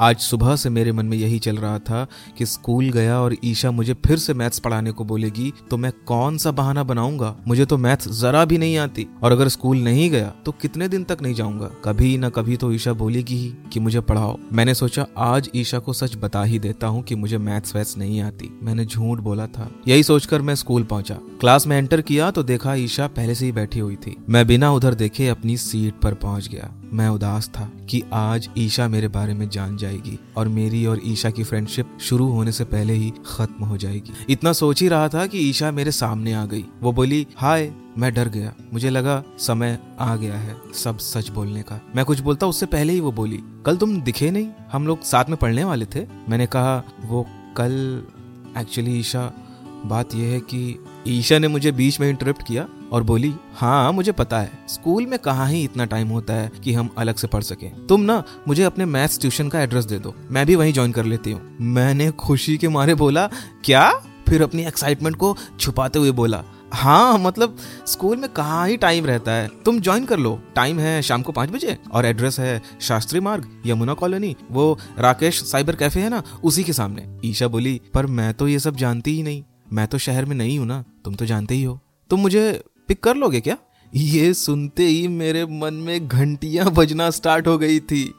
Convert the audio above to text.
आज सुबह से मेरे मन में यही चल रहा था कि स्कूल गया और ईशा मुझे फिर से मैथ्स पढ़ाने को बोलेगी तो मैं कौन सा बहाना बनाऊँगा? मुझे तो मैथ्स जरा भी नहीं आती। और अगर स्कूल नहीं गया तो कितने दिन तक नहीं जाऊँगा? कभी ना कभी तो ईशा बोलेगी ही कि मुझे पढ़ाओ। मैंने सोचा, आज ईशा को सच बता ही देता हूँ कि मुझे मैथ्स वैथ्स नहीं आती। मैंने झूठ बोला था। यही सोचकर मैं स्कूल पहुँचा। क्लास में एंटर किया तो देखा ईशा पहले से ही बैठी हुई थी। मैं बिना उधर देखे अपनी सीट पर पहुँच गया। मैं उदास था कि आज ईशा मेरे बारे में जान जाएगी और मेरी और ईशा की फ्रेंडशिप शुरू होने से पहले ही खत्म हो जाएगी। इतना सोच ही रहा था कि ईशा मेरे सामने आ गई। वो बोली, हाय, मैं डर गया। मुझे लगा समय आ गया है सब सच बोलने का। मैं कुछ बोलता उससे पहले ही वो बोली, कल तुम दिखे नहीं? हम लोग साथ में पढ़ने वाले थे? मैंने कहा, वो कल एक्चुअली ईशा, बात यह है कि ईशा ने मुझे बीच में इंटरप्ट किया और बोली हाँ मुझे पता है। स्कूल में कहा ही इतना टाइम होता है कि हम अलग से पढ़ सके। तुम ना मुझे अपने मैथ्स ट्यूशन का एड्रेस दे दो। मैं भी वहीं ज्वाइन कर लेती हूँ। मैंने खुशी के मारे बोला, क्या? फिर अपनी एक्साइटमेंट को छुपाते हुए बोला हाँ मतलब स्कूल में कहाँ ही टाइम रहता है? तुम ज्वाइन कर लो। टाइम है शाम को पाँच बजे और एड्रेस है शास्त्री मार्ग, यमुना कॉलोनी वो राकेश साइबर कैफ़े है ना, उसी के सामने। ईशा बोली, पर मैं तो ये सब जानती ही नहीं। मैं तो शहर में नहीं हूँ ना, तुम तो जानते ही हो। तुम मुझे पिक कर लोगे क्या? ये सुनते ही मेरे मन में घंटियाँ बजना स्टार्ट हो गई थी।